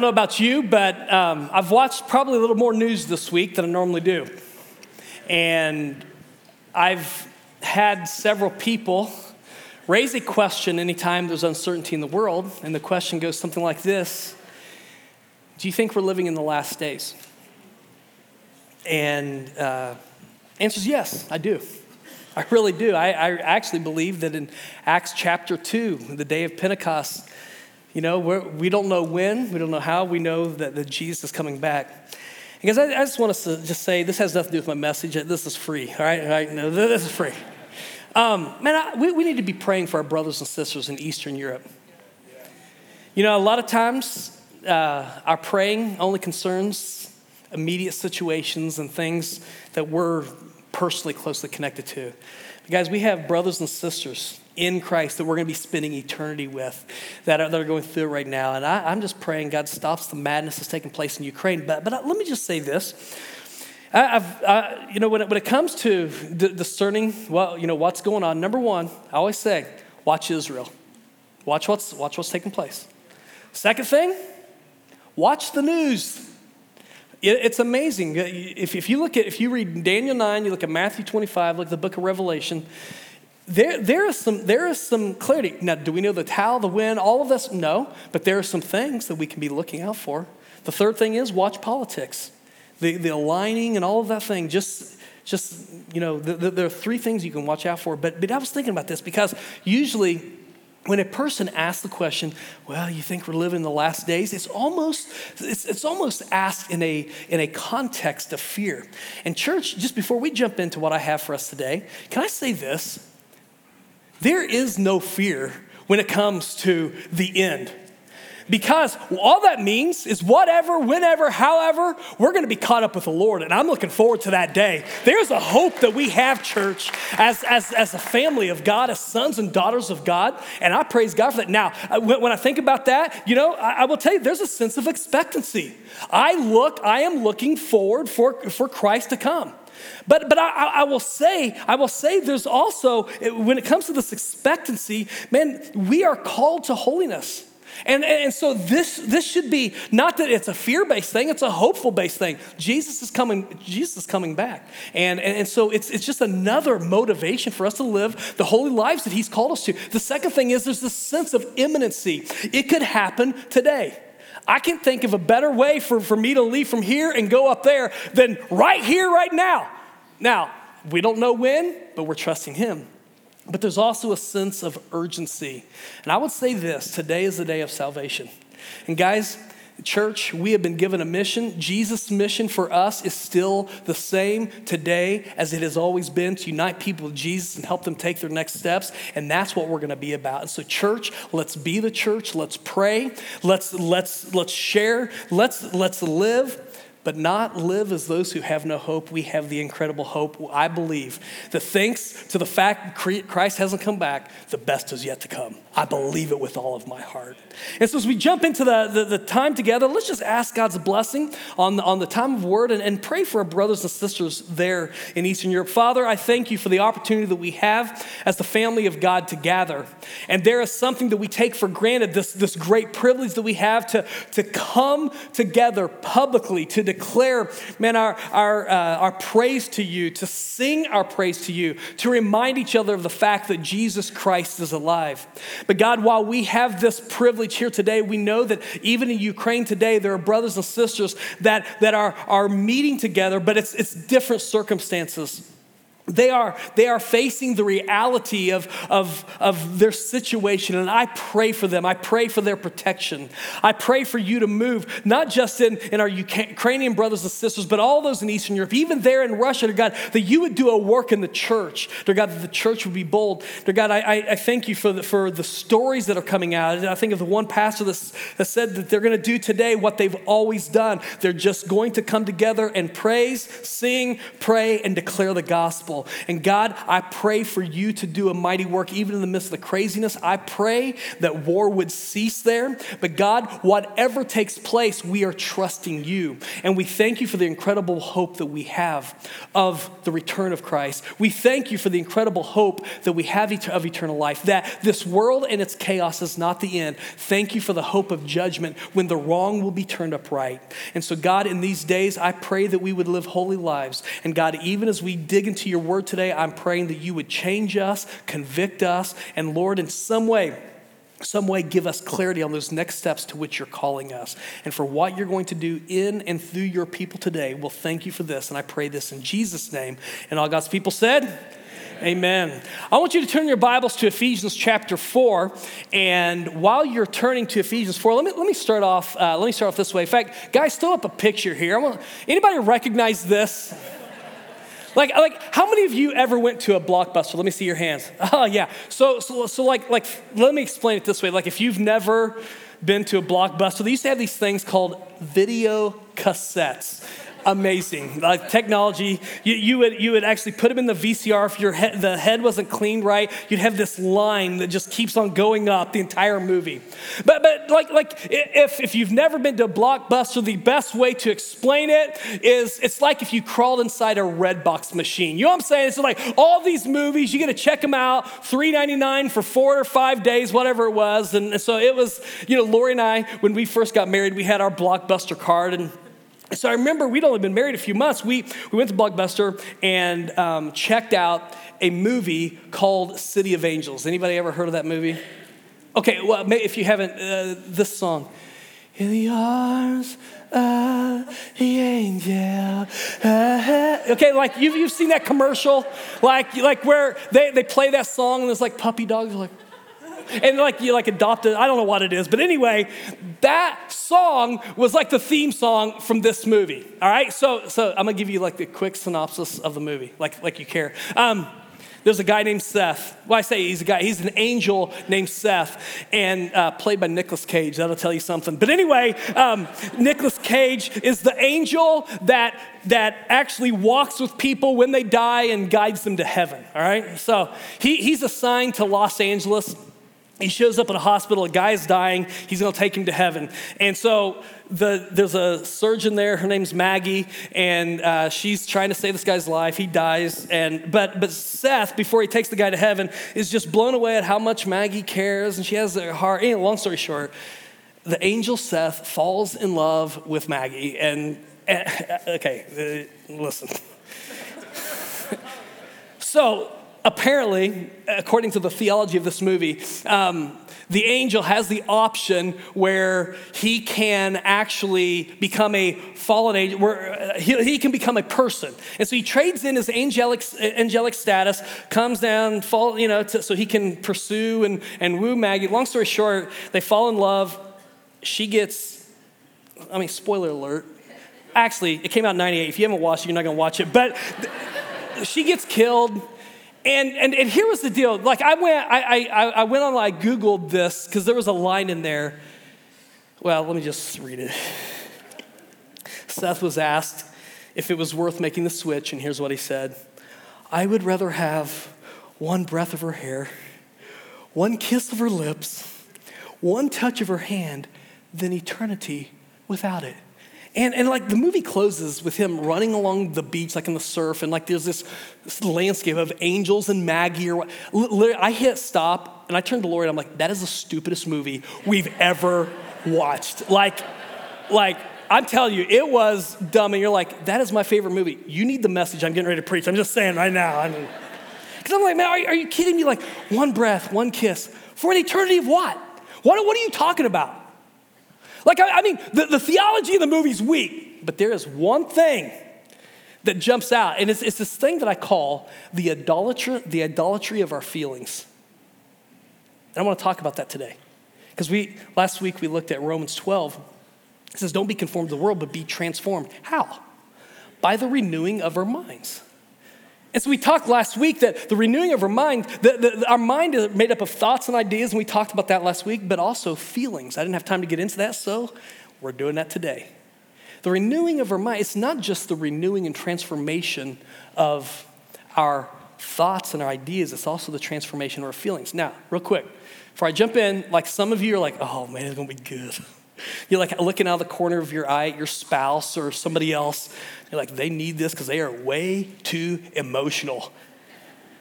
Don't know about you, but um, I've watched probably a little more news this week than I normally do. And I've had several people raise a question anytime there's uncertainty in the world. And the question goes something like this Do you think we're living in the last days? And uh, answer is yes, I do. I really do. I, I actually believe that in Acts chapter 2, the day of Pentecost, you know, we're, we do not know when, we don't know how, we know that, that Jesus is coming back. Because I, I, just want us to just say this has nothing to do with my message. This is free, all right? All right? No, this is free. Um, man, I, we, we need to be praying for our brothers and sisters in Eastern Europe. You know, a lot of times uh, our praying only concerns immediate situations and things that we're personally closely connected to. But guys, we have brothers and sisters in Christ that we're going to be spending eternity with that are, that are going through right now. And I, am just praying God stops the madness that's taking place in Ukraine. But, but uh, let me just say this. I, I, you know, when it, when it comes to discerning well, you know, what's going on, number one, I always say, watch Israel. Watch what's, watch what's taking place. Second thing, watch the news. It's amazing. If, if you look at, if you read Daniel 9, you look at Matthew 25, look at the book of Revelation, there, there, is some, there is some clarity. Now, do we know the towel, the wind, all of this? No, but there are some things that we can be looking out for. The third thing is watch politics, the, the aligning and all of that thing. Just, just you know, the, the, there are three things you can watch out for. But, but I was thinking about this because usually when a person asks the question, well, you think we're living the last days? It's almost, it's, it's almost asked in a, in a context of fear. And church, just before we jump into what I have for us today, can I say this? There is no fear when it comes to the end. Because all that means is whatever, whenever, however, we're gonna be caught up with the Lord. And I'm looking forward to that day. There's a hope that we have, church, as, as, as a family of God, as sons and daughters of God. And I praise God for that. Now, uh, when I think about that, you know, I, I will tell you, there's a sense of expectancy. I look, I am looking forward for, for Christ to come. But, but I, I, will say, I will say there's also, when it comes to this expectancy, man, we are called to holiness. And, and so this, this should be not that it's a fear-based thing, it's a hopeful-based thing. Jesus is coming, Jesus is coming back. And, and, and so it's, it's just another motivation for us to live the holy lives that he's called us to. The second thing is there's this sense of imminency. It could happen today. I can think of a better way for, for me to leave from here and go up there than right here, right now. Now, we don't know when, but we're trusting Him. But there's also a sense of urgency. And I would say this today is the day of salvation. And guys, church, we have been given a mission. Jesus' mission for us is still the same today as it has always been to unite people with Jesus and help them take their next steps. And that's what we're going to be about. And so, church, let's be the church. Let's pray. Let's let's let's share. Let's let's live but not live as those who have no hope. We have the incredible hope, I believe, that thanks to the fact Christ hasn't come back, the best is yet to come. I believe it with all of my heart. And so, as we jump into the, the, the time together, let's just ask God's blessing on the, on the time of word and, and pray for our brothers and sisters there in Eastern Europe. Father, I thank you for the opportunity that we have as the family of God to gather. And there is something that we take for granted this, this great privilege that we have to, to come together publicly, to declare, man, our, our, uh, our praise to you, to sing our praise to you, to remind each other of the fact that Jesus Christ is alive. But God, while we have this privilege here today, we know that even in Ukraine today, there are brothers and sisters that, that are, are meeting together, but it's, it's different circumstances. They are, they are facing the reality of, of, of their situation, and I pray for them. I pray for their protection. I pray for you to move, not just in, in our Ukrainian brothers and sisters, but all those in Eastern Europe, even there in Russia, dear God, that you would do a work in the church. Dear God, that the church would be bold. Dear God, I, I, thank you for the, for the stories that are coming out. I think of the one pastor that, that said that they're going to do today what they've always done. They're just going to come together and praise, sing, pray, and declare the gospel. Gospel. And God, I pray for you to do a mighty work even in the midst of the craziness. I pray that war would cease there. But God, whatever takes place, we are trusting you. And we thank you for the incredible hope that we have of the return of Christ. We thank you for the incredible hope that we have of eternal life, that this world and its chaos is not the end. Thank you for the hope of judgment when the wrong will be turned upright. And so, God, in these days, I pray that we would live holy lives. And God, even as we dig into your word today, I'm praying that you would change us, convict us, and Lord, in some way, some way give us clarity on those next steps to which you're calling us and for what you're going to do in and through your people today. We'll thank you for this. And I pray this in Jesus' name. And all God's people said, Amen. I want you to turn your Bibles to Ephesians chapter 4. And while you're turning to Ephesians 4, let me, let me start off, uh, let me start off this way. In fact, guys, throw up a picture here. I want, anybody recognize this? Like, like, how many of you ever went to a blockbuster? Let me see your hands. Oh, yeah. So, so, so like, like, let me explain it this way. Like, if you've never been to a blockbuster, they used to have these things called video cassettes amazing. Like technology, you, you, would, you would actually put them in the VCR if your head, the head wasn't cleaned right. You'd have this line that just keeps on going up the entire movie. But, but like, like if, if you've never been to blockbuster, the best way to explain it is it's like if you crawled inside a Redbox machine. You know what I'm saying? It's like all these movies, you get to check them out, $3.99 for four or five days, whatever it was. And so it was, you know, Lori and I, when we first got married, we had our blockbuster card and so I remember we'd only been married a few months. We, we went to Blockbuster and um, checked out a movie called City of Angels. Anybody ever heard of that movie? Okay, well, if you haven't, uh, this song. In the arms of the angel. Okay, like you've, you've seen that commercial, like, like where they, they play that song and there's like puppy dogs, like, and like you like adopted, I don't know what it is, but anyway, that song was like the theme song from this movie. All right, so so I'm gonna give you like the quick synopsis of the movie, like like you care. Um, there's a guy named Seth. Well, I say he's a guy, he's an angel named Seth, and uh, played by Nicolas Cage. That'll tell you something. But anyway, um, Nicolas Cage is the angel that, that actually walks with people when they die and guides them to heaven. All right? So he, he's assigned to Los Angeles he shows up at a hospital, a guy's dying, he's gonna take him to heaven. And so the, there's a surgeon there, her name's Maggie, and uh, she's trying to save this guy's life. He dies, and but but Seth, before he takes the guy to heaven, is just blown away at how much Maggie cares, and she has a heart. Anyway, long story short, the angel Seth falls in love with Maggie, and uh, okay, uh, listen. so apparently, according to the theology of this movie, um, the angel has the option where he can actually become a fallen angel, where uh, he, he, can become a person. And so he trades in his angelic, angelic status, comes down, fall, you know, to, so he can pursue and, and woo Maggie. Long story short, they fall in love. She gets, I mean, spoiler alert. Actually, it came out in 98. If you haven't watched it, you're not going to watch it. But she gets killed and, and, and here was the deal. Like I went, I, I, I went on, I Googled this because there was a line in there. Well, let me just read it. Seth was asked if it was worth making the switch, and here's what he said I would rather have one breath of her hair, one kiss of her lips, one touch of her hand than eternity without it. And, and like the movie closes with him running along the beach, like in the surf, and like there's this, this landscape of angels and Maggie. Or. I hit stop and I turned to Lori and I'm like, that is the stupidest movie we've ever watched. Like, like I'm telling you, it was dumb. And you're like, that is my favorite movie. You need the message I'm getting ready to preach. I'm just saying right now. I mean, because I'm like, man, are, are you kidding me? Like, one breath, one kiss for an eternity of what? What, what are you talking about? Like, I, I mean, the, the theology of the movie's weak, but there is one thing that jumps out, and it's, it's this thing that I call the idolatry, the idolatry of our feelings. And I want to talk about that today. Because we last week we looked at Romans 12. It says, Don't be conformed to the world, but be transformed. How? By the renewing of our minds. And so we talked last week that the renewing of our mind, the, the, our mind is made up of thoughts and ideas, and we talked about that last week, but also feelings. I didn't have time to get into that, so we're doing that today. The renewing of our mind, it's not just the renewing and transformation of our thoughts and our ideas, it's also the transformation of our feelings. Now, real quick, before I jump in, like some of you are like, oh man, it's gonna be good. You're like looking out of the corner of your eye at your spouse or somebody else. You're like, they need this because they are way too emotional.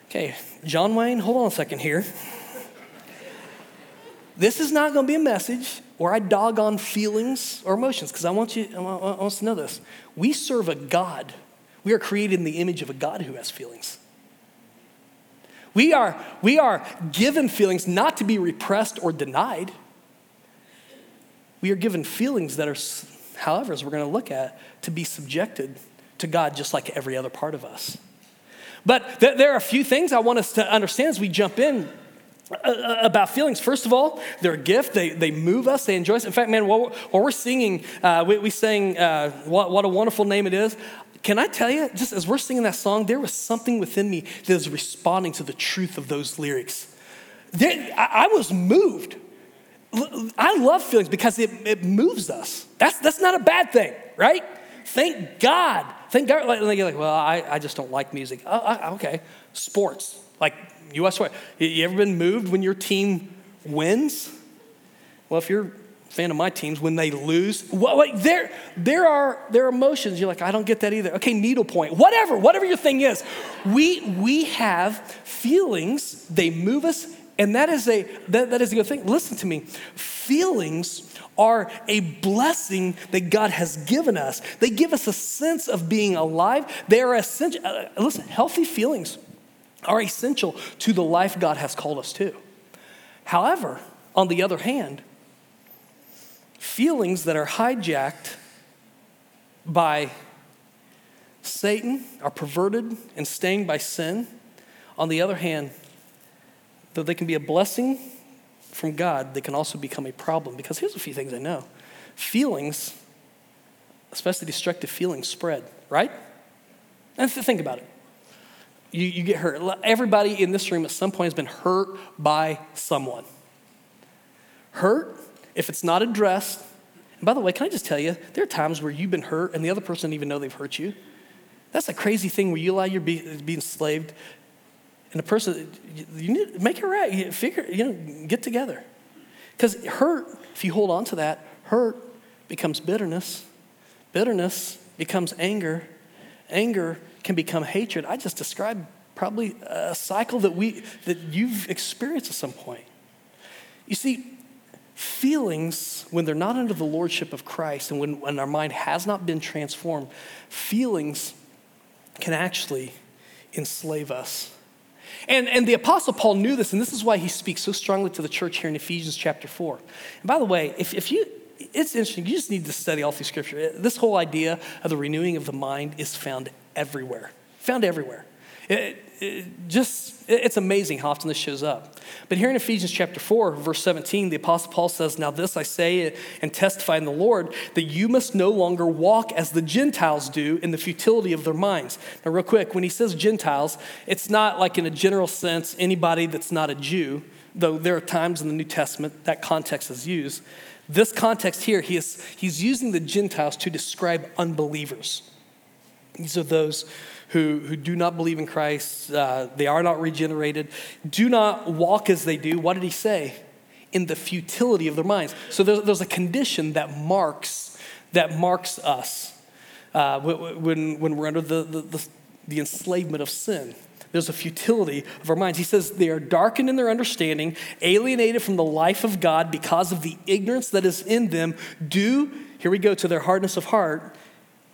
Okay, John Wayne, hold on a second here. This is not going to be a message where I dog on feelings or emotions because I want you, I want us to know this. We serve a God. We are created in the image of a God who has feelings. We are, we are given feelings not to be repressed or denied. We are given feelings that are, however, as we're going to look at, to be subjected to God just like every other part of us. But th- there are a few things I want us to understand as we jump in uh, uh, about feelings. First of all, they're a gift. They, they move us. They enjoy us. In fact, man, while we're, while we're singing, uh, we, we sang uh, what, what a Wonderful Name It Is. Can I tell you, just as we're singing that song, there was something within me that was responding to the truth of those lyrics. I, I was moved. I love feelings because it, it moves us. That's, that's not a bad thing, right? Thank God. Thank God. Like, you're like, well, I, I just don't like music. Oh, okay. Sports, like U.S. You ever been moved when your team wins? Well, if you're a fan of my teams, when they lose, well, like there, there are there are emotions. You're like, I don't get that either. Okay, needlepoint, whatever, whatever your thing is. We we have feelings. They move us, and that is a that, that is a good thing. Listen to me. Feelings are a blessing that God has given us. They give us a sense of being alive. They are essential. Uh, listen, healthy feelings are essential to the life God has called us to. However, on the other hand, feelings that are hijacked by Satan are perverted and stained by sin. On the other hand, though they can be a blessing from God, they can also become a problem. Because here's a few things I know feelings, especially destructive feelings, spread, right? And think about it you, you get hurt. Everybody in this room at some point has been hurt by someone. Hurt, if it's not addressed, and by the way, can I just tell you, there are times where you've been hurt and the other person doesn't even know they've hurt you. That's a crazy thing where you allow your be, being enslaved, and the person, you need make it right. You figure, you know, get together. Because hurt, if you hold on to that, hurt becomes bitterness. Bitterness becomes anger. Anger can become hatred. I just described probably a cycle that we that you've experienced at some point. You see, feelings, when they're not under the lordship of Christ and when, when our mind has not been transformed, feelings can actually enslave us. And, and the Apostle Paul knew this, and this is why he speaks so strongly to the church here in Ephesians chapter 4. And by the way, if, if you, it's interesting, you just need to study all through Scripture. This whole idea of the renewing of the mind is found everywhere, found everywhere. It, it just, it's amazing how often this shows up. But here in Ephesians chapter 4, verse 17, the Apostle Paul says, Now this I say and testify in the Lord, that you must no longer walk as the Gentiles do in the futility of their minds. Now, real quick, when he says Gentiles, it's not like in a general sense anybody that's not a Jew, though there are times in the New Testament that context is used. This context here, he is, he's using the Gentiles to describe unbelievers. These are those who, who do not believe in Christ, uh, they are not regenerated, do not walk as they do. What did he say? In the futility of their minds. So there's, there's a condition that marks, that marks us uh, when, when we're under the, the, the, the enslavement of sin. There's a futility of our minds. He says they are darkened in their understanding, alienated from the life of God because of the ignorance that is in them, due, here we go, to their hardness of heart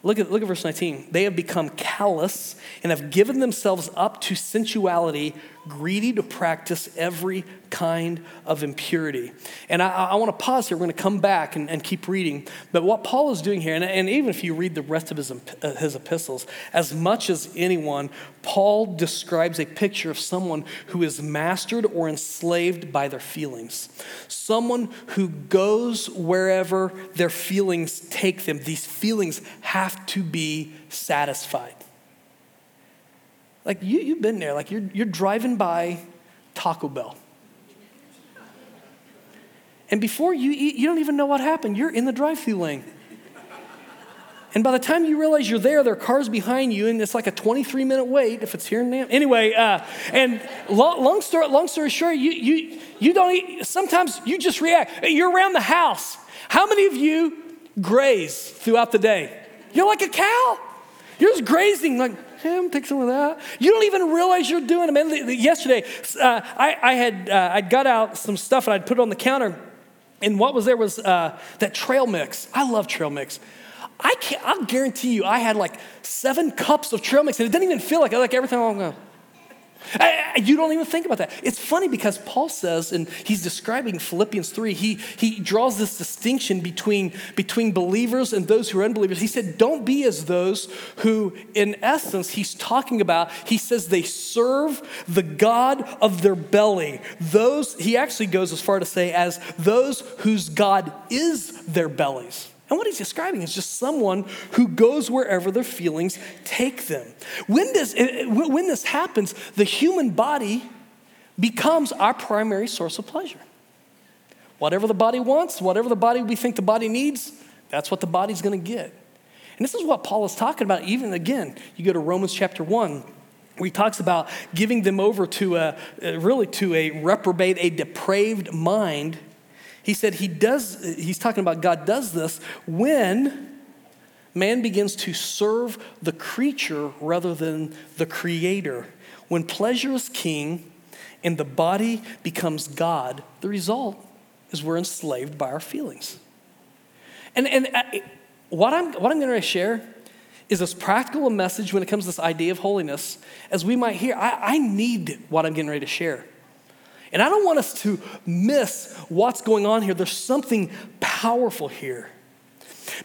Look at, look at verse 19. They have become callous and have given themselves up to sensuality, greedy to practice every kind of impurity. And I, I want to pause here. We're going to come back and, and, keep reading. But what Paul is doing here, and, and even if you read the rest of his, uh, his epistles, as much as anyone, Paul describes a picture of someone who is mastered or enslaved by their feelings. Someone who goes wherever their feelings take them. These feelings have to be satisfied. Like you, you've been there, like you're, you're driving by Taco Bell. And before you eat, you don't even know what happened. You're in the drive through lane. And by the time you realize you're there, there are cars behind you, and it's like a 23 minute wait if it's here in Nam. Anyway, uh, and long, long, story, long story short, you, you, you don't, eat, sometimes you just react. You're around the house. How many of you graze throughout the day? You're like a cow. You're just grazing, like, hey, I'm take some of that. You don't even realize you're doing it. Man, yesterday, uh, I, I, had uh, I got out some stuff and I'd put it on the counter, and what was there was uh, that trail mix. I love trail mix. I can't, I'll guarantee you, I had like seven cups of trail mix, and it didn't even feel like it. Like every time I'm going, you don't even think about that. It's funny because Paul says, and he's describing Philippians 3, he, he draws this distinction between, between believers and those who are unbelievers. He said, Don't be as those who, in essence, he's talking about, he says they serve the God of their belly. Those, he actually goes as far to say, as those whose God is their bellies. And what he's describing is just someone who goes wherever their feelings take them. When this, when this happens, the human body becomes our primary source of pleasure. Whatever the body wants, whatever the body we think the body needs, that's what the body's to get. And this is what Paul is talking about, even again, you go to Romans chapter 1, where he talks about giving them over to a, really to a reprobate, a depraved mind he said he does, he's talking about God does this when man begins to serve the creature rather than the creator. When pleasure is king and the body becomes God, the result is we're enslaved by our feelings. And, and uh, what I'm, what I'm going to share is as practical a message when it comes to this idea of holiness as we might hear. I, I need what I'm getting ready to share. And I don't want us to miss what's going on here. There's something powerful here.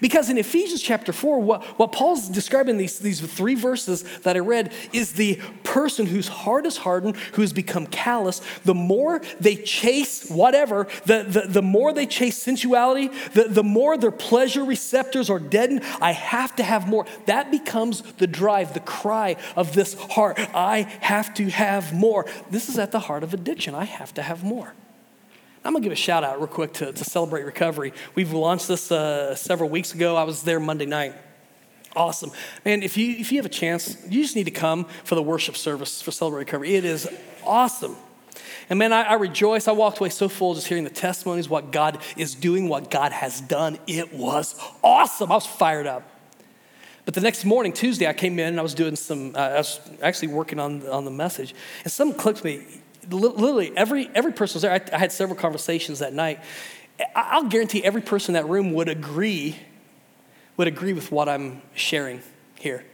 Because in Ephesians chapter 4, what, what Paul's describing these, these three verses that I read is the person whose heart is hardened, who has become callous. The more they chase whatever, the, the, the more they chase sensuality, the, the more their pleasure receptors are deadened. I have to have more. That becomes the drive, the cry of this heart. I have to have more. This is at the heart of addiction. I have to have more. I'm gonna give a shout out real quick to, to Celebrate Recovery. We've launched this uh, several weeks ago. I was there Monday night. Awesome. Man, if you, if you have a chance, you just need to come for the worship service for Celebrate Recovery. It is awesome. And man, I, I, rejoice. I walked away so full just hearing the testimonies, what God is doing, what God has done. It was awesome. I was fired up. But the next morning, Tuesday, I came in and I was doing some, uh, I was actually working on, on the message. And something clicked me literally every, every person was there. I, I had several conversations that night. I'll guarantee every person in that room would agree, would agree with what I'm sharing here.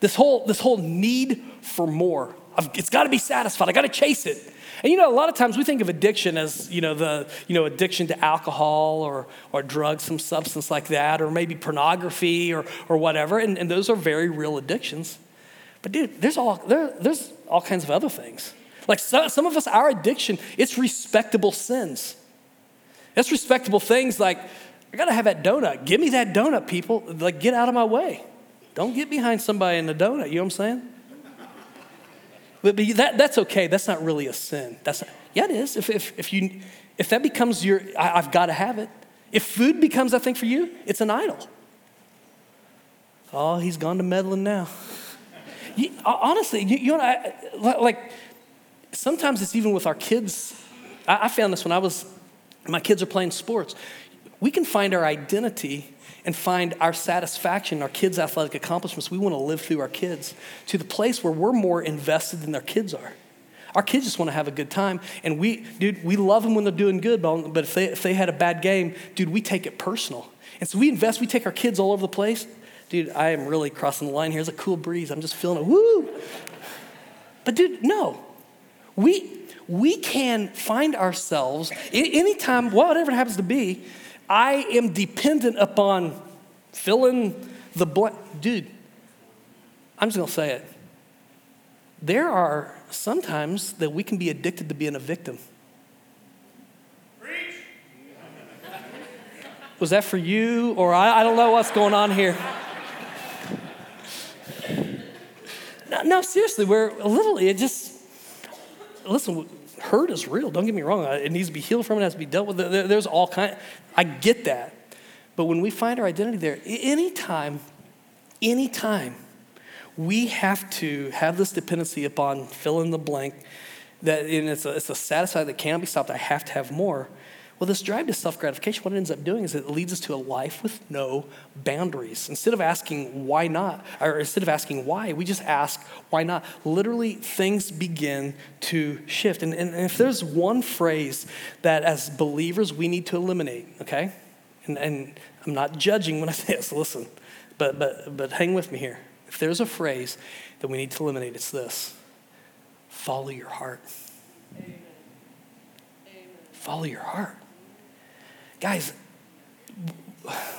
This whole, this whole need for more. It's got to be satisfied. I got to chase it. And you know, a lot of times we think of addiction as, you know, the, you know, addiction to alcohol or, or drugs, some substance like that, or maybe pornography or, or whatever. And, and those are very real addictions. But dude, there's all, there, there's all kinds of other things. Like so, some of us, our addiction, it's respectable sins. It's respectable things like, I gotta have that donut. Give me that donut, people. Like, get out of my way. Don't get behind somebody in the donut. You know what I'm saying? But, but that, that's okay. That's not really a sin. That's not, yeah, it is. If, if, if, you, if that becomes your, I, I've got to have it. If food becomes that thing for you, it's an idol. Oh, he's gone to meddling now. You, honestly, you, you know, I, like sometimes it's even with our kids. I, I found this when I was, my kids are playing sports. We can find our identity and find our satisfaction, our kids' athletic accomplishments. We want to live through our kids to the place where we're more invested than their kids are. Our kids just want to have a good time. And we, dude, we love them when they're doing good, but if they, if they had a bad game, dude, we take it personal. And so we invest, we take our kids all over the place. Dude, I am really crossing the line here. It's a cool breeze. I'm just feeling it. Woo! But dude, no. We, we can find ourselves, anytime, whatever it happens to be, I am dependent upon filling the blank. Dude, I'm just gonna say it. There are sometimes that we can be addicted to being a victim. Was that for you? Or I, I don't know what's going on here. No, no, seriously, we're literally, it just, listen, hurt is real. Don't get me wrong. It needs to be healed from. It has to be dealt with. There's all kind. I get that, But when we find our identity there, anytime, anytime we have to have this dependency upon fill in the blank, that and it's a, it's a satisfy that cannot be stopped, I have to have more. Well, this drive to self gratification, what it ends up doing is it leads us to a life with no boundaries. Instead of asking why not, or instead of asking why, we just ask why not. Literally, things begin to shift. And, and, and if there's one phrase that as believers we need to eliminate, okay? And, and I'm not judging when I say this, listen, but, but, but hang with me here. If there's a phrase that we need to eliminate, it's this follow your heart. Amen. Follow your heart. Guys,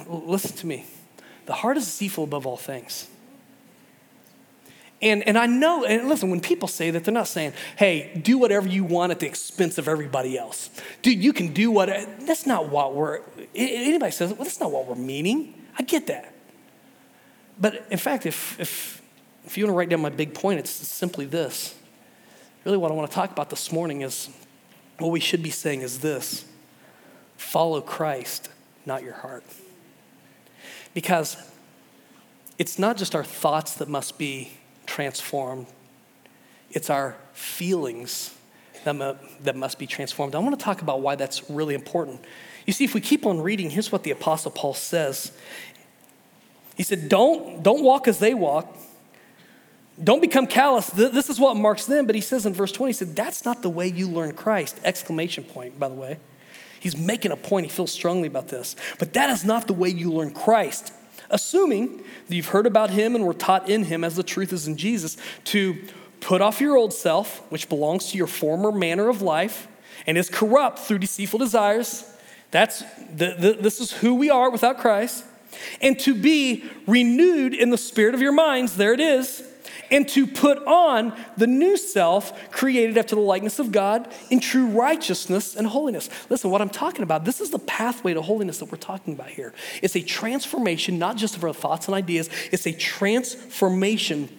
listen to me. The heart is deceitful above all things. And, and I know, and listen, when people say that, they're not saying, hey, do whatever you want at the expense of everybody else. Dude, you can do what, that's not what we're, anybody says, well, that's not what we're meaning. I get that. But in fact, if, if, if you want to write down my big point, it's simply this. Really, what I want to talk about this morning is what we should be saying is this Follow Christ, not your heart. Because it's not just our thoughts that must be transformed, it's our feelings that, mu- that must be transformed. I want to talk about why that's really important. You see, if we keep on reading, here's what the Apostle Paul says. He said, Don't, don't walk as they walk. Don't become callous. This is what marks them. But he says in verse 20, he said, That's not the way you learn Christ. Exclamation point, by the way. He's making a point. He feels strongly about this. But that is not the way you learn Christ. Assuming that you've heard about him and were taught in him as the truth is in Jesus, to put off your old self, which belongs to your former manner of life and is corrupt through deceitful desires. That's the, the, this is who we are without Christ. And to be renewed in the spirit of your minds. There it is and to put on the new self created after the likeness of God in true righteousness and holiness. Listen, what I'm talking about, this is the pathway to holiness that we're talking about here. It's a transformation, not just of our thoughts and ideas, it's a transformation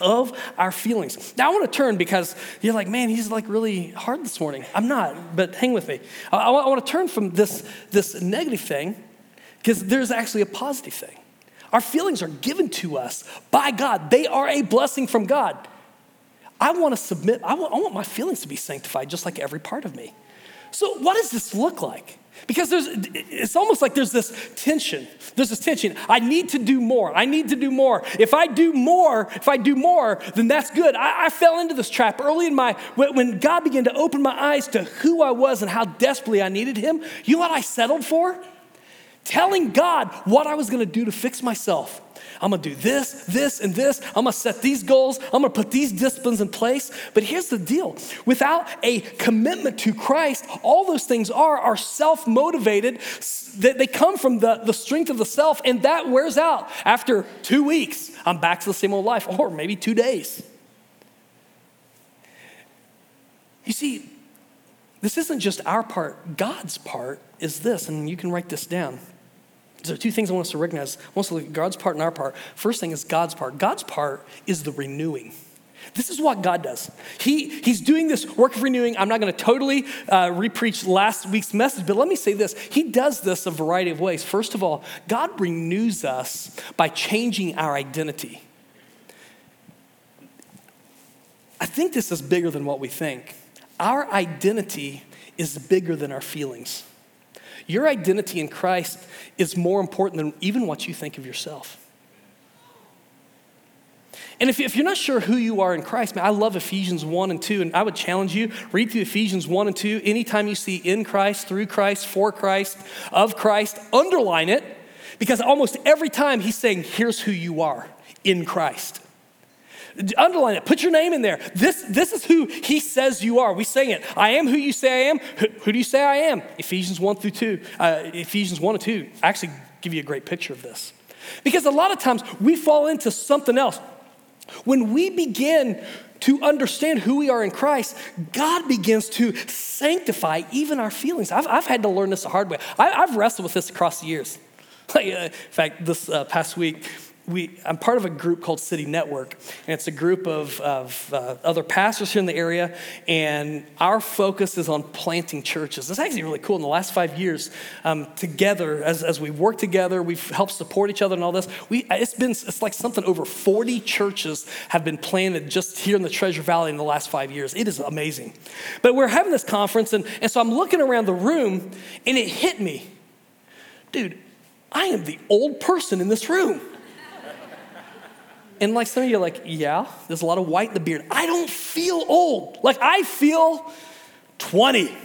of our feelings. Now, I want to turn because you're like, man, he's like really hard this morning. I'm not, but hang with me. I, I want to turn from this, this negative thing because there's actually a positive thing. Our feelings are given to us by God, they are a blessing from God. I want to submit, I want, I want my feelings to be sanctified just like every part of me. So, what does this look like? Because there's, it's almost like there's this tension. There's this tension. I need to do more. I need to do more. If I do more, if I do more, then that's good. I, I fell into this trap early in my, when God began to open my eyes to who I was and how desperately I needed Him. You know what I settled for? Telling God what I was gonna do to fix myself. I'm gonna do this, this, and this. I'm gonna set these goals. I'm gonna put these disciplines in place. But here's the deal without a commitment to Christ, all those things are are self motivated. They come from the, the strength of the self, and that wears out. After two weeks, I'm back to the same old life, or maybe two days. You see, this isn't just our part, God's part is this, and you can write this down. Are two things I want us to recognize. I want us to look at God's part and our part. First thing is God's part. God's part is the renewing. This is what God does. He, he's doing this work of renewing. I'm not going to totally uh, repreach last week's message, but let me say this. He does this a variety of ways. First of all, God renews us by changing our identity. I think this is bigger than what we think. Our identity is bigger than our feelings. Your identity in Christ is more important than even what you think of yourself. And if, if you're not sure who you are in Christ, man, I love Ephesians 1 and 2, and I would challenge you, read through Ephesians 1 and 2. Anytime you see in Christ, through Christ, for Christ, of Christ, underline it, because almost every time he's saying, here's who you are in Christ. Underline it. Put your name in there. This, this is who he says you are. We sing it. I am who you say I am. Who, who do you say I am? Ephesians 1 through 2. Uh, Ephesians 1 and 2 actually give you a great picture of this. Because a lot of times we fall into something else. When we begin to understand who we are in Christ, God begins to sanctify even our feelings. I've, I've had to learn this the hard way. I, have wrestled with this across the years. Like, uh, in fact, this uh, past week, we, I'm part of a group called City Network, and it's a group of, of uh, other pastors here in the area, and our focus is on planting churches. It's actually really cool. In the last five years, um, together, as, as we work together, we've helped support each other and all this. We, it's been, it's like something over 40 churches have been planted just here in the Treasure Valley in the last five years. It is amazing. But we're having this conference, and, and so I'm looking around the room, and it hit me. Dude, I am the old person in this room. And like some of you are like, yeah, there's a lot of white in the beard. I don't feel old. Like I feel 20.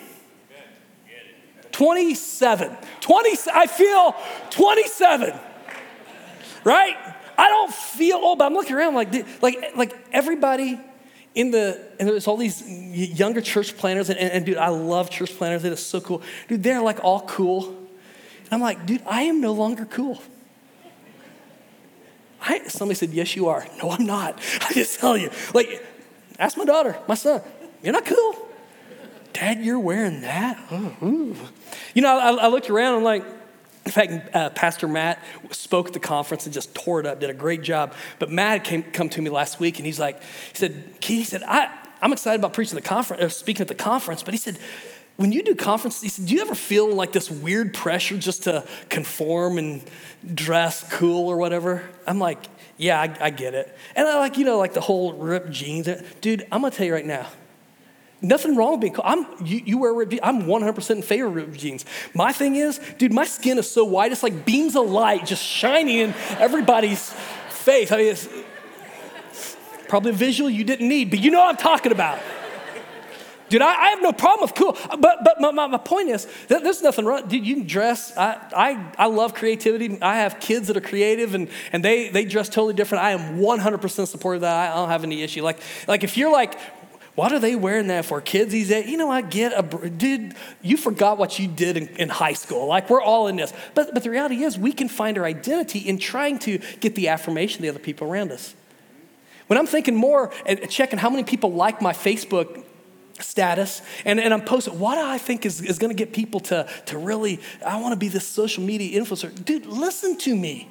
27. 20, I feel 27. Right? I don't feel old, but I'm looking around like, like, like everybody in the, and there's all these younger church planners, and, and, and dude, I love church planners. It is so cool. Dude, they're like all cool. And I'm like, dude, I am no longer cool. I, somebody said, Yes, you are. No, I'm not. I just tell you. Like, ask my daughter, my son, you're not cool. Dad, you're wearing that? Oh, you know, I, I, looked around, I'm like, in fact, uh, Pastor Matt spoke at the conference and just tore it up, did a great job. But Matt came come to me last week and he's like, he said, he said, I, I'm excited about preaching the conference, or speaking at the conference, but he said, when you do conferences, do you ever feel like this weird pressure just to conform and dress cool or whatever? I'm like, yeah, I, I get it. And I like, you know, like the whole ripped jeans. Dude, I'm gonna tell you right now, Nothing wrong with being cool. I'm, you, you wear ripped jeans. I'm 100% in favor of ripped jeans. My thing is, dude, my skin is so white, it's like beams of light just shining in everybody's face. I mean, it's probably a visual you didn't need, but you know what I'm talking about. Dude, I, I, have no problem with cool. But, but my, my, my point is, that there's nothing wrong. Dude, you can dress. I, I, I love creativity. I have kids that are creative and, and they, they dress totally different. I am 100% supportive of that. I don't have any issue. Like, like if you're like, what are they wearing that for? Kids these days, you know, I get a, dude, you forgot what you did in, in high school. Like, we're all in this. But, but the reality is, we can find our identity in trying to get the affirmation of the other people around us. When I'm thinking more and checking how many people like my Facebook status and, and I'm posting what I think is, is gonna get people to, to really, I wanna be this social media influencer. Dude, listen to me.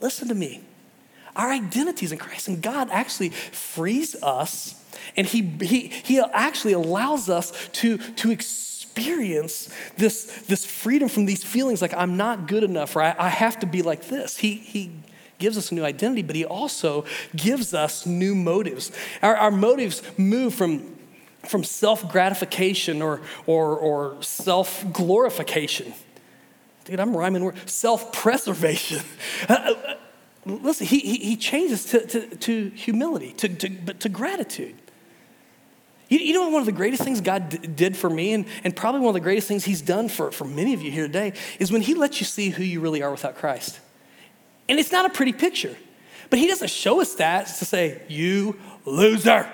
Listen to me. Our identity is in Christ, and God actually frees us, and He, he, he actually allows us to, to experience this, this freedom from these feelings like I'm not good enough or I, I have to be like this. He, he gives us a new identity, but He also gives us new motives. Our, our motives move from from self gratification or, or, or self glorification. Dude, I'm rhyming word self preservation. Uh, uh, listen, he, he, he changes to, to, to humility, to, to, but to gratitude. You, you, know, one of the greatest things God d- did for me, and, and probably one of the greatest things He's done for, for many of you here today, is when He lets you see who you really are without Christ. And it's not a pretty picture, but He doesn't show us that to say, you loser.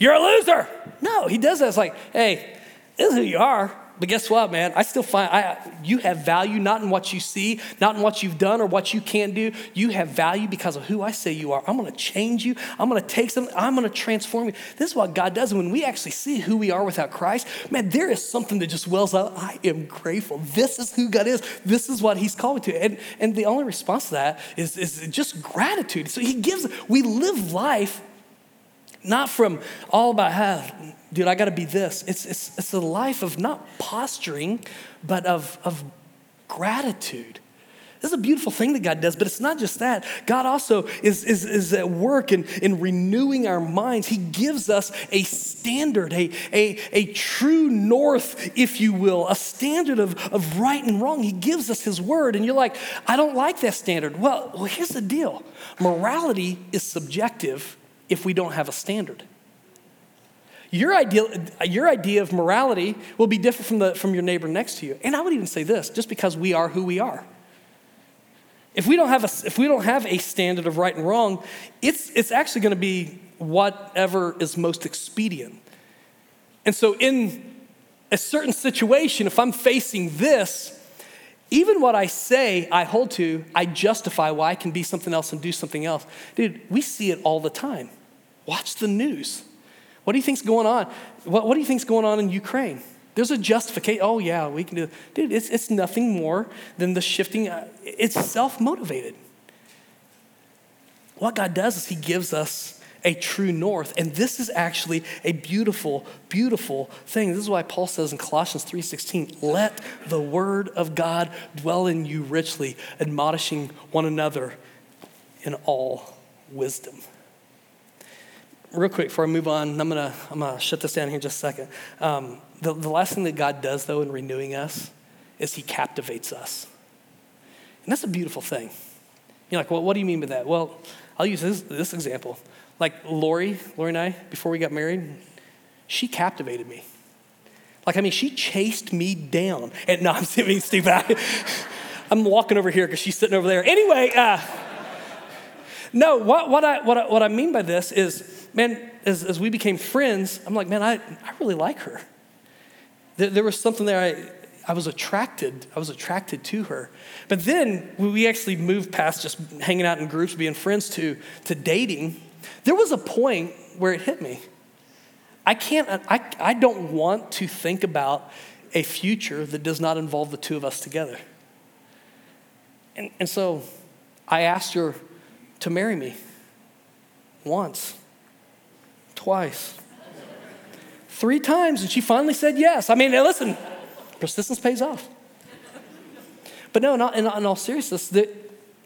You're a loser. No, he does that. It's like, hey, this is who you are. But guess what, man? I still find I, you have value not in what you see, not in what you've done or what you can do. You have value because of who I say you are. I'm going to change you. I'm going to take something. I'm going to transform you. This is what God does. When we actually see who we are without Christ, man, there is something that just wells up. I am grateful. This is who God is. This is what He's called me to. And, and the only response to that is, is just gratitude. So He gives, we live life not from all about how, dude, I got to be this. It's, it's, it's a life of not posturing, but of, of gratitude. This is a beautiful thing that God does, but it's not just that. God also is, is, is at work in, in renewing our minds. He gives us a standard, a, a, a true north, if you will, a standard of, of right and wrong. He gives us His word, and you're like, I don't like that standard. Well, well here's the deal morality is subjective, if we don't have a standard. Your idea, your idea of morality will be different from, the, from your neighbor next to you. And I would even say this just because we are who we are. If we don't have a, if we don't have a standard of right and wrong, it's, it's actually going to be whatever is most expedient. And so, in a certain situation, if I'm facing this, even what I say I hold to, I justify why I can be something else and do something else. Dude, we see it all the time. Watch the news. What do you think's going on? What, what do you think's going on in Ukraine? There's a justification. Oh, yeah, we can do it. Dude, it's, it's nothing more than the shifting. Uh, it's self motivated. what God does is He gives us a true north. And this is actually a beautiful, beautiful thing. This is why Paul says in Colossians 3:16, let the word of God dwell in you richly, admonishing one another in all wisdom. Real quick before I move on, I'm gonna, I'm gonna shut this down here in just a second. Um, the, the last thing that God does, though, in renewing us is He captivates us. And that's a beautiful thing. You're like, well, what do you mean by that? Well, I'll use this, this example. Like Lori, Lori and I, before we got married, she captivated me. Like, I mean, she chased me down. And no, I'm being stupid. I, I'm walking over here because she's sitting over there. Anyway, uh, no, what, what, I, what, I, what I mean by this is, man, as, as we became friends, I'm like, man, I, I really like her. There, there was something there I, I was attracted, I was attracted to her. But then we actually moved past just hanging out in groups, being friends to, to dating. There was a point where it hit me. I can't, I, I don't want to think about a future that does not involve the two of us together. And, and so I asked her to marry me once, twice, three times, and she finally said yes. I mean, listen, persistence pays off. But no, not in, all seriousness, that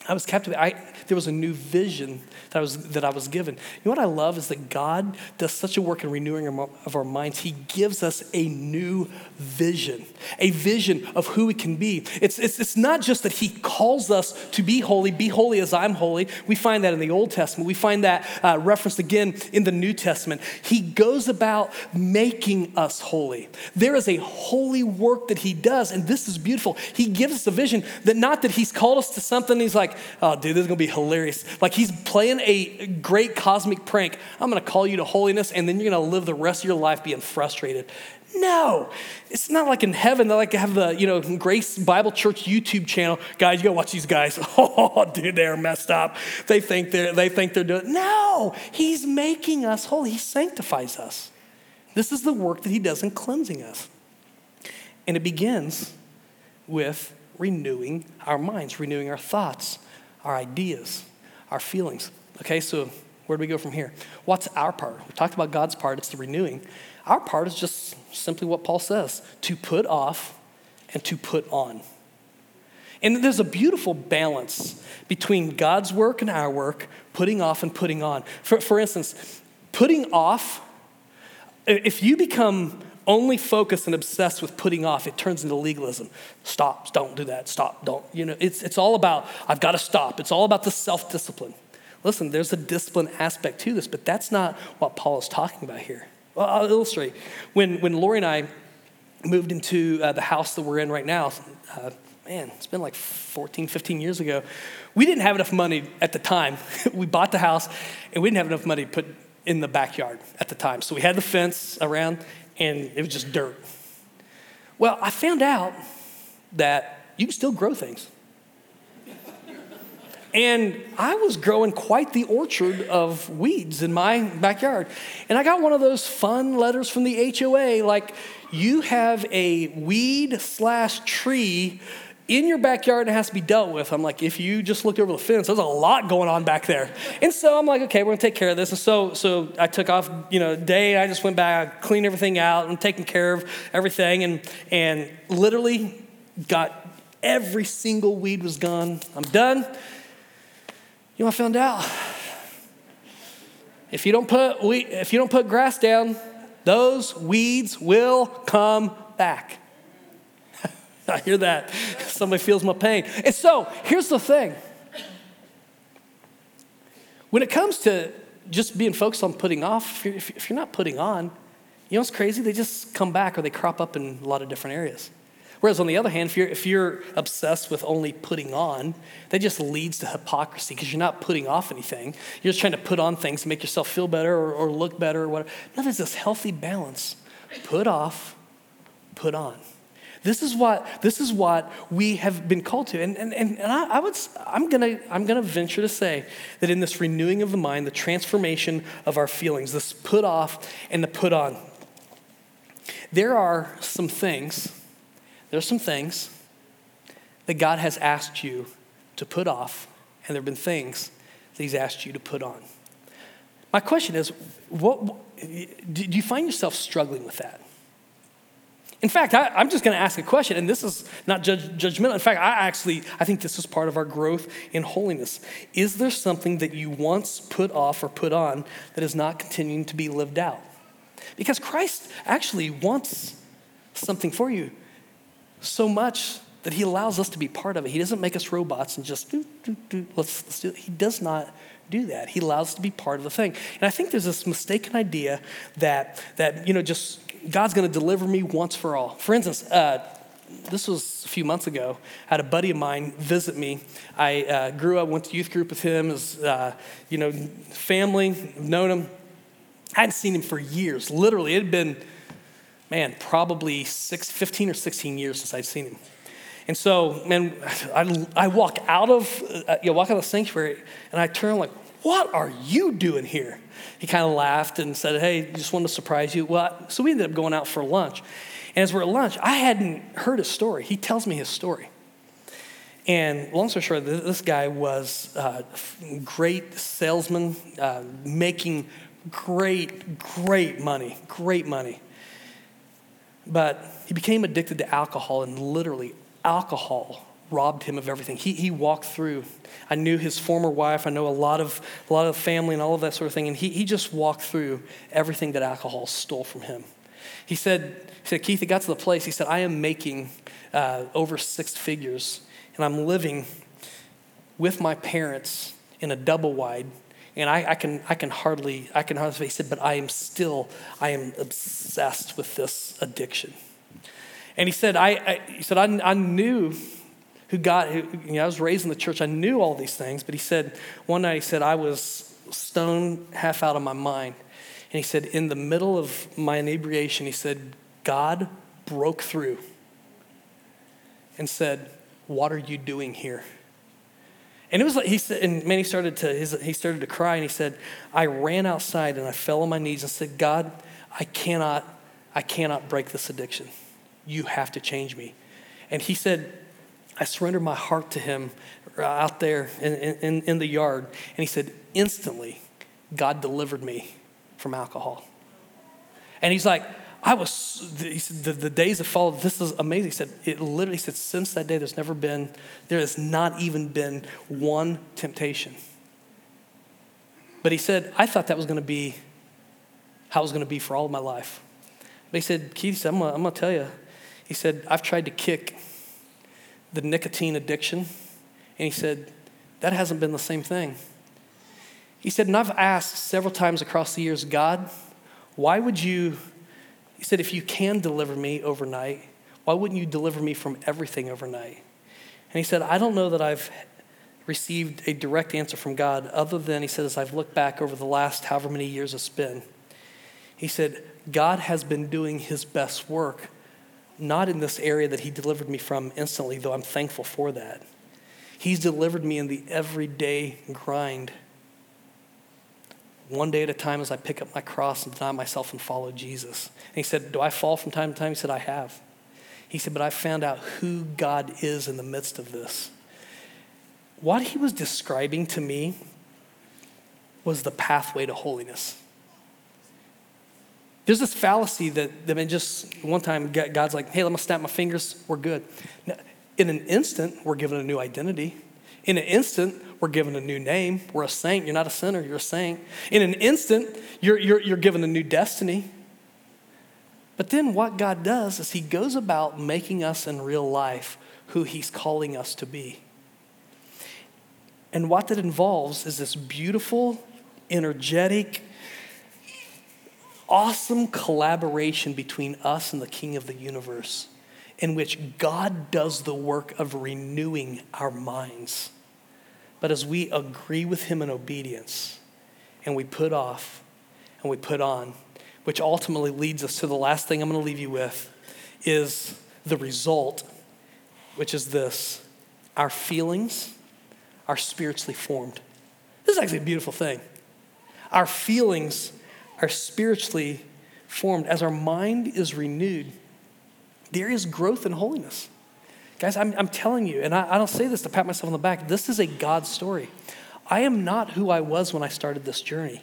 I was captivated. I, there was a new vision that I, was, that I was given. You know what I love is that God does such a work in renewing of our minds. He gives us a new vision, a vision of who we can be. It's, it's, it's not just that He calls us to be holy, be holy as I'm holy. We find that in the Old Testament. We find that uh, referenced again in the New Testament. He goes about making us holy. There is a holy work that He does, and this is beautiful. He gives us a vision that not that He's called us to something, He's like, oh, dude, this is gonna be hilarious. Like He's playing a great cosmic prank. I'm going to call you to holiness, and then you're going to live the rest of your life being frustrated. No, it's not like in heaven. They like have the you know Grace Bible Church YouTube channel. Guys, you gotta watch these guys. Oh, dude, they're messed up. They think they're they think they're doing. No, He's making us holy. He sanctifies us. This is the work that He does in cleansing us, and it begins with renewing our minds, renewing our thoughts, our ideas, our feelings. Okay, so where do we go from here? What's our part? We talked about God's part, it's the renewing. Our part is just simply what Paul says to put off and to put on. And there's a beautiful balance between God's work and our work, putting off and putting on. For, for instance, putting off, if you become only focus and obsessed with putting off, it turns into legalism. Stop, don't do that, stop, don't. You know, it's, it's all about, I've got to stop. It's all about the self discipline. Listen, there's a discipline aspect to this, but that's not what Paul is talking about here. Well, I'll illustrate. When, when Lori and I moved into uh, the house that we're in right now, uh, man, it's been like 14, 15 years ago. We didn't have enough money at the time. we bought the house, and we didn't have enough money to put in the backyard at the time. So we had the fence around, and it was just dirt. Well, I found out that you can still grow things. And I was growing quite the orchard of weeds in my backyard. And I got one of those fun letters from the HOA like, you have a weed slash tree in your backyard and it has to be dealt with. I'm like, if you just looked over the fence, there's a lot going on back there. And so I'm like, okay, we're gonna take care of this. And so, so I took off, you know, day. I just went back, cleaned everything out, and taking care of everything, and and literally got every single weed was gone. I'm done. You know I found out? If you don't put, we, if you don't put grass down, those weeds will come back. I hear that. Somebody feels my pain. And so here's the thing when it comes to just being focused on putting off, if you're, not putting on, you know what's crazy? They just come back or they crop up in a lot of different areas. Whereas on the other hand, if you're, if you're obsessed with only putting on, that just leads to hypocrisy because you're not putting off anything. You're just trying to put on things to make yourself feel better or, or look better or whatever. No, there's this healthy balance. Put off, put on. This is what, this is what we have been called to. And, and, and, I, I would, I'm going to I'm gonna venture to say that in this renewing of the mind, the transformation of our feelings, this put off and the put on, there are some things there's some things that God has asked you to put off, and there have been things that He's asked you to put on. My question is what, do you find yourself struggling with that? In fact, I, am just going to ask a question, and this is not judge, judgmental. In fact, I actually I think this is part of our growth in holiness. Is there something that you once put off or put on that is not continuing to be lived out? Because Christ actually wants something for you so much that He allows us to be part of it. He doesn't make us robots and just do, do, do, let's, let's do it. He does not do that. He allows us to be part of the thing. And I think there's this mistaken idea that that you know just God's going to deliver me once for all. For instance, uh, this was a few months ago. I had a buddy of mine visit me. I uh, grew up, went to youth group with him, as uh, you know, family, known him. I hadn't seen him for years. Literally, it had been, man, probably six, 15 or 16 years since I'd seen him. And so, man, I, I walk out of, uh, you know, walk out of the sanctuary, and I turn like, what are you doing here? He kind of laughed and said, Hey, just wanted to surprise you. Well, so we ended up going out for lunch. And as we're at lunch, I hadn't heard his story. He tells me his story. And long story short, this guy was a great salesman, uh, making great, great money, great money. But he became addicted to alcohol, and literally, alcohol robbed him of everything. He, he walked through. I knew his former wife. I know a lot of a lot of family and all of that sort of thing. And he, he just walked through everything that alcohol stole from him. He said, he said, Keith, it got to the place, he said, I am making uh, over six figures, and I'm living with my parents in a double wide. And I, I, can, I can hardly, I can hardly, he said, but I am still, I am obsessed with this addiction. And he said, I, I he said, I, I knew who got, who, you know, I was raised in the church. I knew all these things, but he said, one night he said, I was stone half out of my mind. And he said, in the middle of my inebriation, he said, God broke through and said, What are you doing here? And it was like he said, and man, he started to his, he started to cry, and he said, I ran outside and I fell on my knees and said, God, I cannot, I cannot break this addiction. You have to change me. And he said, I surrendered my heart to him uh, out there in, in, in the yard. And he said, instantly, God delivered me from alcohol. And he's like, I was, the, the days that followed, this is amazing. He said, it literally said, since that day, there's never been, there has not even been one temptation. But he said, I thought that was going to be how it was going to be for all of my life. But he said, Keith, said, I'm going to tell you. He said, I've tried to kick the nicotine addiction. And he said, That hasn't been the same thing. He said, And I've asked several times across the years, God, why would you, he said, if you can deliver me overnight, why wouldn't you deliver me from everything overnight? And he said, I don't know that I've received a direct answer from God other than, he said, as I've looked back over the last however many years it's been, he said, God has been doing his best work not in this area that he delivered me from instantly, though I'm thankful for that. He's delivered me in the everyday grind. One day at a time as I pick up my cross and deny myself and follow Jesus. And he said, Do I fall from time to time? He said, I have. He said, But I found out who God is in the midst of this. What he was describing to me was the pathway to holiness. There's this fallacy that, I mean, just one time God's like, hey, let me snap my fingers, we're good. In an instant, we're given a new identity. In an instant, we're given a new name. We're a saint. You're not a sinner, you're a saint. In an instant, you're, you're, you're given a new destiny. But then what God does is He goes about making us in real life who He's calling us to be. And what that involves is this beautiful, energetic, awesome collaboration between us and the King of the universe, in which God does the work of renewing our minds. But as we agree with Him in obedience, and we put off and we put on, which ultimately leads us to the last thing I'm going to leave you with, is the result, which is this our feelings are spiritually formed. This is actually a beautiful thing. Our feelings are spiritually formed, as our mind is renewed, there is growth in holiness. Guys, I'm, I'm telling you, and I, I don't say this to pat myself on the back, this is a God story. I am not who I was when I started this journey.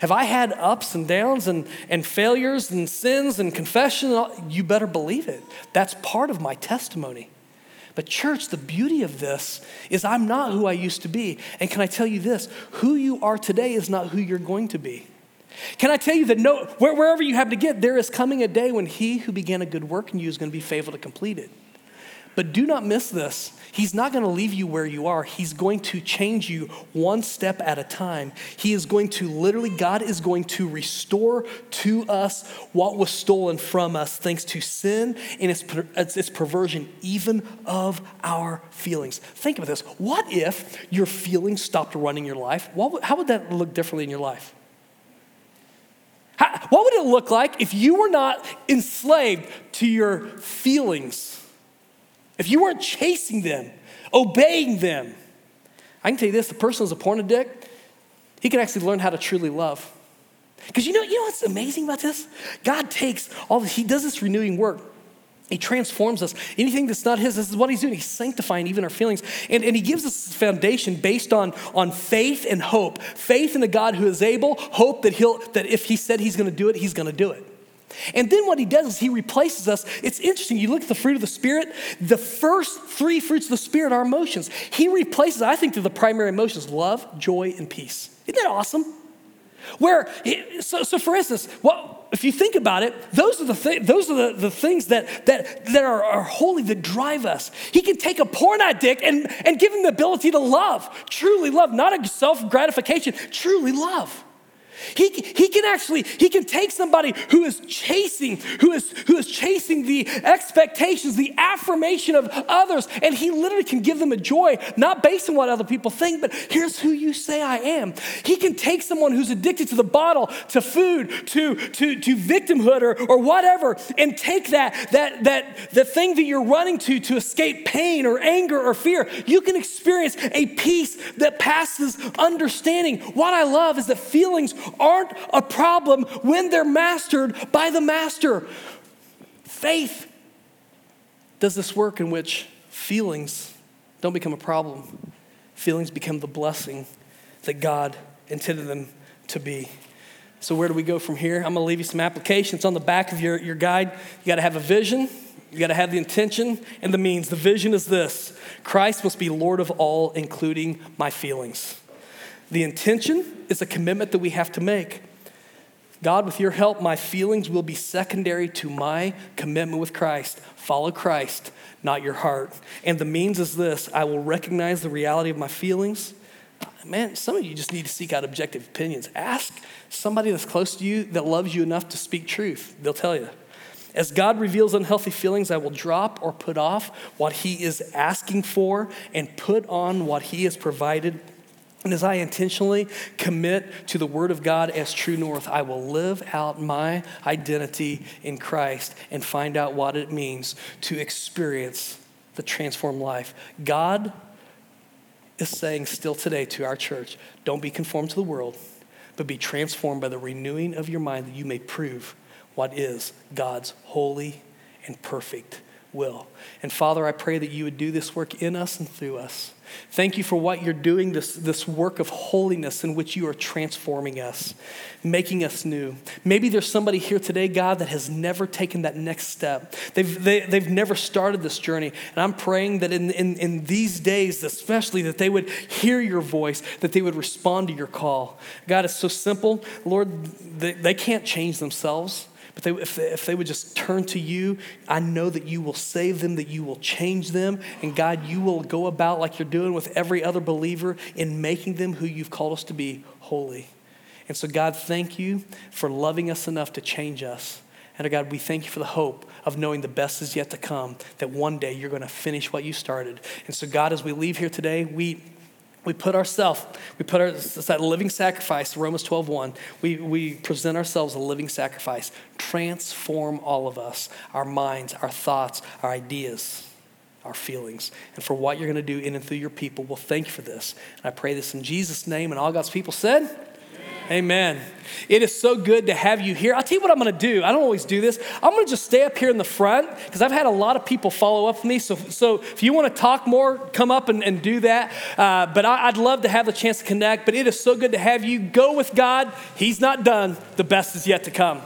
Have I had ups and downs and, and failures and sins and confession? You better believe it. That's part of my testimony. But, church, the beauty of this is I'm not who I used to be. And can I tell you this? Who you are today is not who you're going to be. Can I tell you that no, wherever you have to get, there is coming a day when he who began a good work in you is going to be faithful to complete it. But do not miss this. He's not going to leave you where you are. He's going to change you one step at a time. He is going to literally, God is going to restore to us what was stolen from us thanks to sin and its, its perversion, even of our feelings. Think about this. What if your feelings stopped running your life? What, how would that look differently in your life? How, what would it look like if you were not enslaved to your feelings? if you weren't chasing them, obeying them, I can tell you this the person who's a porn addict, he can actually learn how to truly love. Because you know, you know what's amazing about this? God takes all this, He does this renewing work. He transforms us. Anything that's not His, this is what He's doing. He's sanctifying even our feelings. And, and He gives us this foundation based on, on faith and hope. Faith in a God who is able, hope that, he'll, that if He said He's going to do it, He's going to do it. And then what he does is he replaces us. It's interesting. You look at the fruit of the Spirit, the first three fruits of the Spirit are emotions. He replaces, I think, the primary emotions love, joy, and peace. Isn't that awesome? Where, so, so for instance, well, if you think about it, those are the, th- those are the, the things that, that, that are, are holy that drive us. He can take a porn addict and, and give him the ability to love, truly love, not a self gratification, truly love. He, he can actually, he can take somebody who is chasing, who is, who is chasing the expectations, the affirmation of others, and he literally can give them a joy, not based on what other people think, but here's who you say I am. He can take someone who's addicted to the bottle, to food, to, to, to victimhood or, or whatever, and take that, that, that, the thing that you're running to to escape pain or anger or fear. You can experience a peace that passes understanding. What I love is that feelings aren't a problem when they're mastered by the master. Faith does this work in which feelings don't become a problem, feelings become the blessing that God intended them to be. So, where do we go from here? I'm going to leave you some applications on the back of your, your guide. You got to have a vision, you got to have the intention and the means. The vision is this Christ must be Lord of all, including my feelings. The intention is a commitment that we have to make. God, with your help, my feelings will be secondary to my commitment with Christ. Follow Christ, not your heart. And the means is this I will recognize the reality of my feelings. Man, some of you just need to seek out objective opinions. Ask somebody that's close to you that loves you enough to speak truth. They'll tell you. As God reveals unhealthy feelings, I will drop or put off what He is asking for and put on what He has provided and as I intentionally commit to the Word of God as true north, I will live out my identity in Christ and find out what it means to experience the transformed life. God is saying still today to our church don't be conformed to the world, but be transformed by the renewing of your mind that you may prove what is God's holy and perfect will. And Father, I pray that you would do this work in us and through us. Thank you for what you're doing, this, this work of holiness in which you are transforming us, making us new. Maybe there's somebody here today, God, that has never taken that next step. They've, they, have they have never started this journey. And I'm praying that in, in, in these days, especially, that they would hear your voice, that they would respond to your call. God, it's so simple. Lord, they, they can't change themselves. But they, if, they, if they would just turn to you, I know that you will save them, that you will change them. And God, you will go about like you're doing with every other believer in making them who you've called us to be holy. And so, God, thank you for loving us enough to change us. And oh God, we thank you for the hope of knowing the best is yet to come, that one day you're going to finish what you started. And so, God, as we leave here today, we we put ourselves, we put our, it's that living sacrifice, Romans 12, 1. We, we present ourselves a living sacrifice. Transform all of us, our minds, our thoughts, our ideas, our feelings, and for what you're going to do in and through your people. We'll thank you for this. And I pray this in Jesus' name. And all God's people said, Amen. It is so good to have you here. I'll tell you what I'm going to do. I don't always do this. I'm going to just stay up here in the front because I've had a lot of people follow up with me. So, so if you want to talk more, come up and, and do that. Uh, but I, I'd love to have the chance to connect. But it is so good to have you. Go with God. He's not done. The best is yet to come.